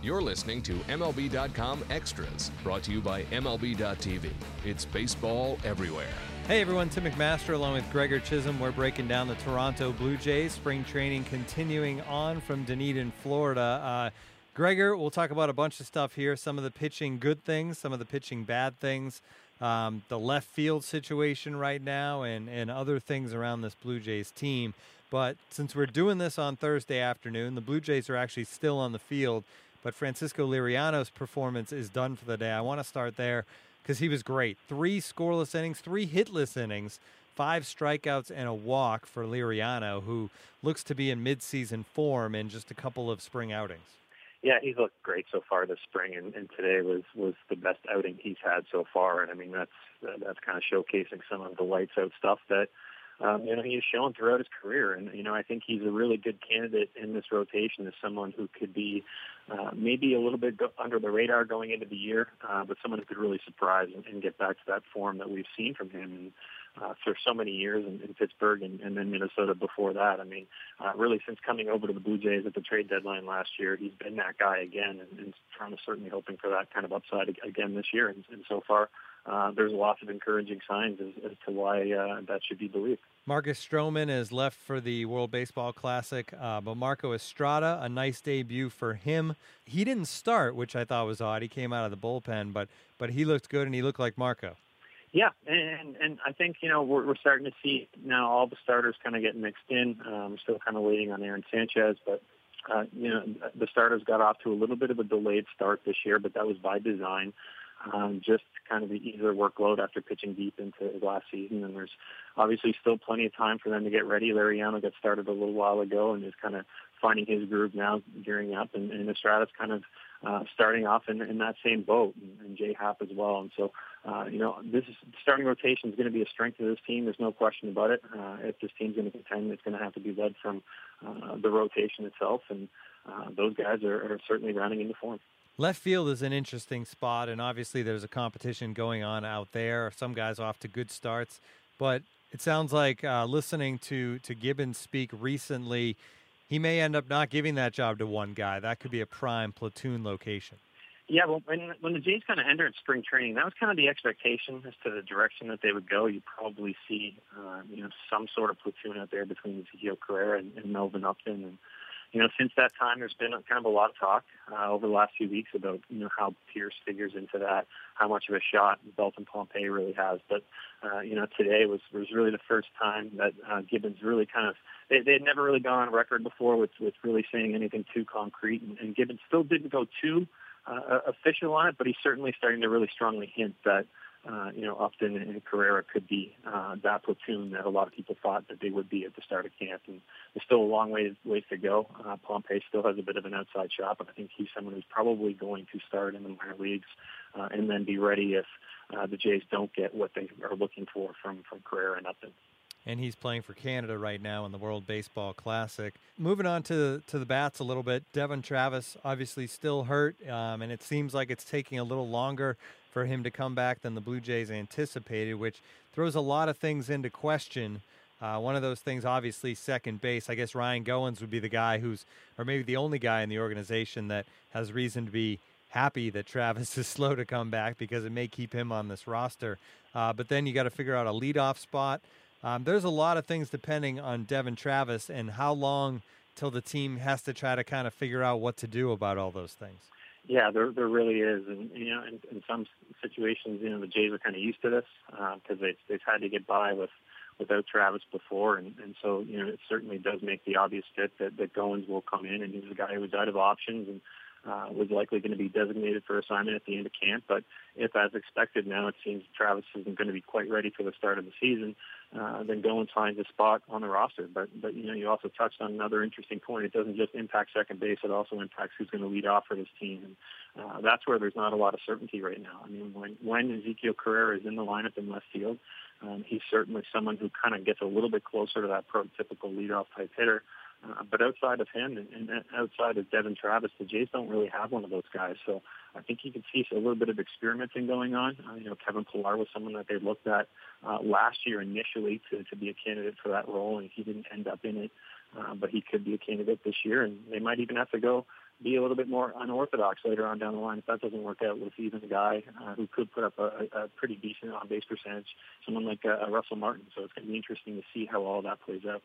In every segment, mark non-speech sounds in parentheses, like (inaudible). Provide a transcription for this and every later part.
You're listening to MLB.com Extras, brought to you by MLB.tv. It's baseball everywhere. Hey everyone, Tim McMaster along with Gregor Chisholm. We're breaking down the Toronto Blue Jays spring training continuing on from Dunedin, Florida. Uh, Gregor, we'll talk about a bunch of stuff here. Some of the pitching good things, some of the pitching bad things, um, the left field situation right now, and, and other things around this Blue Jays team. But since we're doing this on Thursday afternoon, the Blue Jays are actually still on the field but Francisco Liriano's performance is done for the day. I want to start there because he was great. Three scoreless innings, three hitless innings, five strikeouts, and a walk for Liriano, who looks to be in midseason form in just a couple of spring outings. Yeah, he's looked great so far this spring, and, and today was was the best outing he's had so far. And I mean, that's that's kind of showcasing some of the lights out stuff that um, you know, he's shown throughout his career. And, you know, I think he's a really good candidate in this rotation as someone who could be uh, maybe a little bit go- under the radar going into the year, uh, but someone who could really surprise and, and get back to that form that we've seen from him and, uh, for so many years in, in Pittsburgh and, and then Minnesota before that. I mean, uh, really since coming over to the Blue Jays at the trade deadline last year, he's been that guy again and, and Toronto's certainly hoping for that kind of upside again this year. And, and so far, uh, there's lots of encouraging signs as, as to why uh, that should be believed. Marcus Stroman is left for the World Baseball Classic, uh, but Marco Estrada, a nice debut for him. He didn't start, which I thought was odd. He came out of the bullpen, but but he looked good and he looked like Marco. Yeah, and and I think you know we're, we're starting to see now all the starters kind of get mixed in. Um, we're still kind of waiting on Aaron Sanchez, but uh, you know the starters got off to a little bit of a delayed start this year, but that was by design um, just kind of the easier workload after pitching deep into last season. And there's obviously still plenty of time for them to get ready. Liriano got started a little while ago and is kind of finding his groove now, gearing up. And, and Estrada's kind of uh, starting off in, in that same boat, and, and Jay Happ as well. And so, uh, you know, this is starting rotation is going to be a strength of this team. There's no question about it. Uh, if this team's going to contend, it's going to have to be led from uh, the rotation itself, and uh, those guys are, are certainly rounding into form. Left field is an interesting spot, and obviously there's a competition going on out there. Some guys off to good starts, but it sounds like uh, listening to to Gibbons speak recently, he may end up not giving that job to one guy. That could be a prime platoon location. Yeah, well, when when the Jays kind of entered spring training, that was kind of the expectation as to the direction that they would go. You probably see, uh, you know, some sort of platoon out there between Ezequiel Carrera and, and Melvin Upton, and you know, since that time, there's been kind of a lot of talk uh, over the last few weeks about, you know, how Pearce figures into that, how much of a shot Dalton Pompey really has. But, uh, you know, today was, was really the first time that uh, Gibbons really kind of, they, they had never really gone on record before with, with really saying anything too concrete. And, and Gibbons still didn't go too uh, official on it, but he's certainly starting to really strongly hint that, uh, you know, Upton and Carrera could be uh, that platoon that a lot of people thought that they would be at the start of camp. And there's still a long way ways to go. Uh, Pompey still has a bit of an outside shot, but I think he's someone who's probably going to start in the minor leagues uh, and then be ready if uh, the Jays don't get what they are looking for from from Carrera and Upton and he's playing for Canada right now in the World Baseball Classic. Moving on to to the bats a little bit, Devon Travis obviously still hurt, um, and it seems like it's taking a little longer for him to come back than the Blue Jays anticipated, which throws a lot of things into question. Uh, one of those things, obviously, second base. I guess Ryan Goins would be the guy who's, or maybe the only guy in the organization that has reason to be happy that Travis (laughs) is slow to come back because it may keep him on this roster. Uh, but then you got to figure out a leadoff spot. Um, there's a lot of things depending on Devon Travis and how long till the team has to try to kind of figure out what to do about all those things. Yeah, there there really is, and you know, in, in some situations, you know, the Jays are kind of used to this because uh, they they've had to get by with without Travis before, and and so you know, it certainly does make the obvious fit that that Goins will come in, and he's a guy who's out of options and uh, was likely going to be designated for assignment at the end of camp. But if, as expected, now it seems Travis isn't going to be quite ready for the start of the season, uh, then Goins finds a spot on the roster. But but you know you also touched on another interesting point. It doesn't just impact second base; it also impacts who's going to lead off for this team. And uh, that's where there's not a lot of certainty right now. I mean, when when Ezequiel Carrera is in the lineup in left field, um, he's certainly someone who kind of gets a little bit closer to that prototypical leadoff type hitter. But outside of him and, and outside of Devon Travis, the Jays don't really have one of those guys. So I think you can see a little bit of experimenting going on. Uh, you know, Kevin Pillar was someone that they looked at uh, last year initially to, to be a candidate for that role, and he didn't end up in it. Uh, but he could be a candidate this year, and they might even have to go be a little bit more unorthodox later on down the line if that doesn't work out with even a guy uh, who could put up a, a pretty decent on-base percentage, someone like uh, Russell Martin. So it's going to be interesting to see how all that plays out.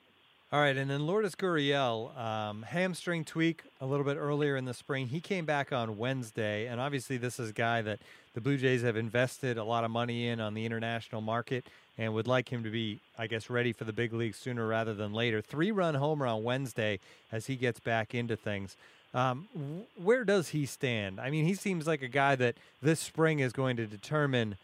All right, and then Lourdes Gurriel, um, hamstring tweak a little bit earlier in the spring. He came back on Wednesday, and obviously this is a guy that the Blue Jays have invested a lot of money in on the international market and would like him to be, I guess, ready for the big leagues sooner rather than later. Three-run homer on Wednesday as he gets back into things. Um, where does he stand? I mean, he seems like a guy that this spring is going to determine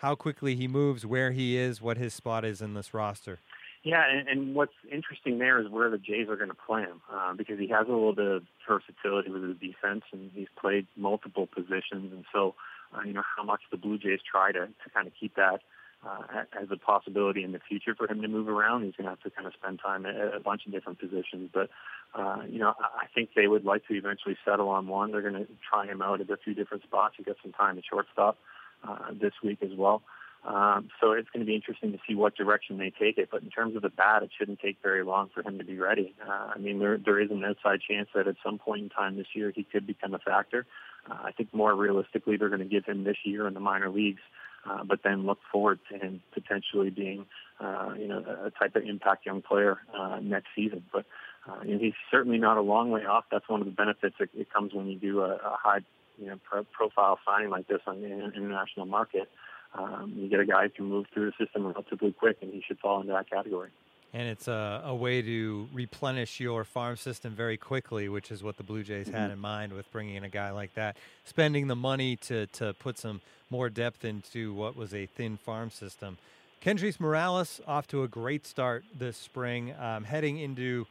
how quickly he moves, where he is, what his spot is in this roster. Yeah, and, and what's interesting there is where the Jays are going to play him uh, because he has a little bit of versatility with his defense and he's played multiple positions. And so, uh, you know, how much the Blue Jays try to, to kind of keep that uh, as a possibility in the future for him to move around. He's going to have to kind of spend time at a bunch of different positions. But, uh, you know, I think they would like to eventually settle on one. They're going to try him out at a few different spots. He got some time at shortstop uh, this week as well. Um, so it's going to be interesting to see what direction they take it. But in terms of the bat, it shouldn't take very long for him to be ready. Uh, I mean, there there is an outside chance that at some point in time this year he could become a factor. Uh, I think more realistically, they're going to give him this year in the minor leagues, uh, but then look forward to him potentially being, uh, you know, a type of impact young player uh, next season. But uh, and he's certainly not a long way off. That's one of the benefits that it comes when you do a, a high, you know, pro- profile signing like this on the international market um, you get a guy who can move through the system relatively quick, and he should fall into that category. And it's a, a way to replenish your farm system very quickly, which is what the Blue Jays mm-hmm. had in mind with bringing in a guy like that. Spending the money to, to put some more depth into what was a thin farm system. Kendrys Morales off to a great start this spring, um, heading into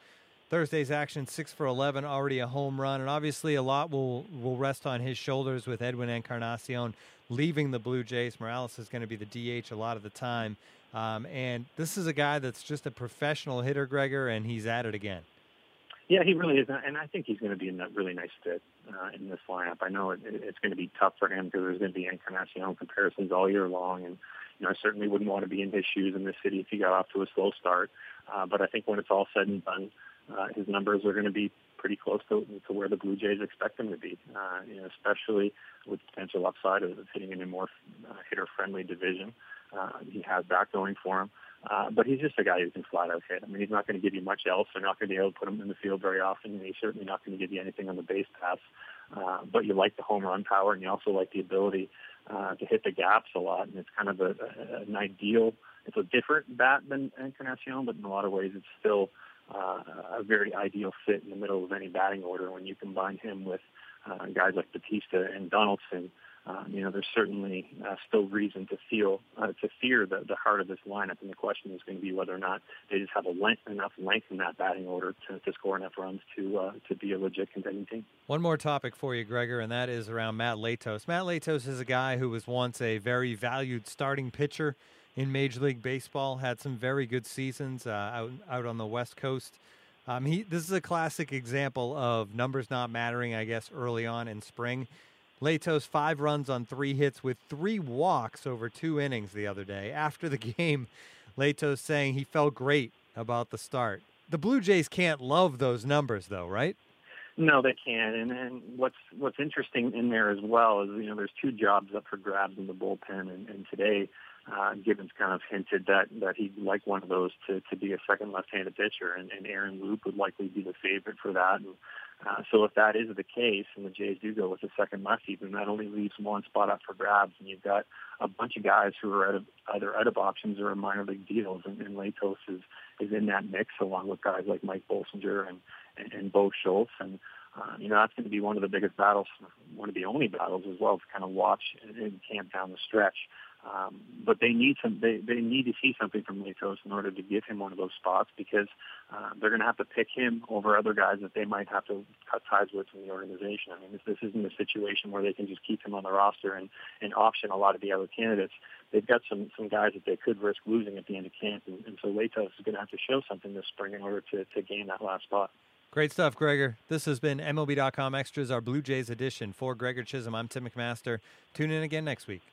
Thursday's action, six for 11, already a home run, and obviously a lot will will rest on his shoulders with Edwin Encarnacion leaving the Blue Jays. Morales is going to be the DH a lot of the time, um, and this is a guy that's just a professional hitter, Gregor, and he's at it again. Yeah, he really is, and I think he's going to be a really nice fit uh, in this lineup. I know it, it's going to be tough for him because there's going to be Encarnacion comparisons all year long, and you know I certainly wouldn't want to be in his shoes in this city if he got off to a slow start. Uh, but I think when it's all said and done, uh, his numbers are going to be pretty close to, to where the Blue Jays expect him to be, uh, you know, especially with potential upside of hitting in a more uh, hitter-friendly division. Uh, he has that going for him. Uh, but he's just a guy who can flat out hit. I mean, he's not going to give you much else. They're not going to be able to put him in the field very often, and he's certainly not going to give you anything on the base paths. Uh, but you like the home run power, and you also like the ability uh, to hit the gaps a lot. And it's kind of a, a, an ideal. It's a different bat than Encarnacion, but in a lot of ways, it's still uh, a very ideal fit in the middle of any batting order when you combine him with uh, guys like Bautista and Donaldson. Um, you know, there's certainly uh, still reason to feel uh, to fear the, the heart of this lineup, and the question is going to be whether or not they just have a length, enough length in that batting order to, to score enough runs to uh, to be a legit contending team. One more topic for you, Gregor, and that is around Matt Latos. Matt Latos is a guy who was once a very valued starting pitcher in Major League Baseball. Had some very good seasons uh, out out on the West Coast. Um, he this is a classic example of numbers not mattering. I guess early on in spring, Latos five runs on three hits with three walks over two innings the other day. After the (laughs) game, Latos saying he felt great about the start. The Blue Jays can't love those numbers though, right? No, they can't. And, and what's what's interesting in there as well is you know there's two jobs up for grabs in the bullpen, and, and today uh, Gibbons kind of hinted that that he'd like one of those to to be a second left-handed pitcher, and, and Aaron Loup would likely be the favorite for that. And uh, so if that is the case, and the Jays do go with the second lefty, then that only leaves one spot up for grabs, and you've got a bunch of guys who are out of, either out of options or in minor league deals, and, and Latos is is in that mix along with guys like Mike Bolsinger and and, and Bo Schultz, and uh, you know that's going to be one of the biggest battles, one of the only battles as well to kind of watch in camp down the stretch Um, but they need some. They, they need to see something from Latos in order to give him one of those spots because uh, they're going to have to pick him over other guys that they might have to cut ties with in the organization. I mean, this, this isn't a situation where they can just keep him on the roster and, and option a lot of the other candidates. They've got some some guys that they could risk losing at the end of camp, and, and so Latos is going to have to show something this spring in order to, to gain that last spot. Great stuff, Gregor. This has been MLB.com Extras, our Blue Jays edition. For Gregor Chisholm, I'm Tim McMaster. Tune in again next week.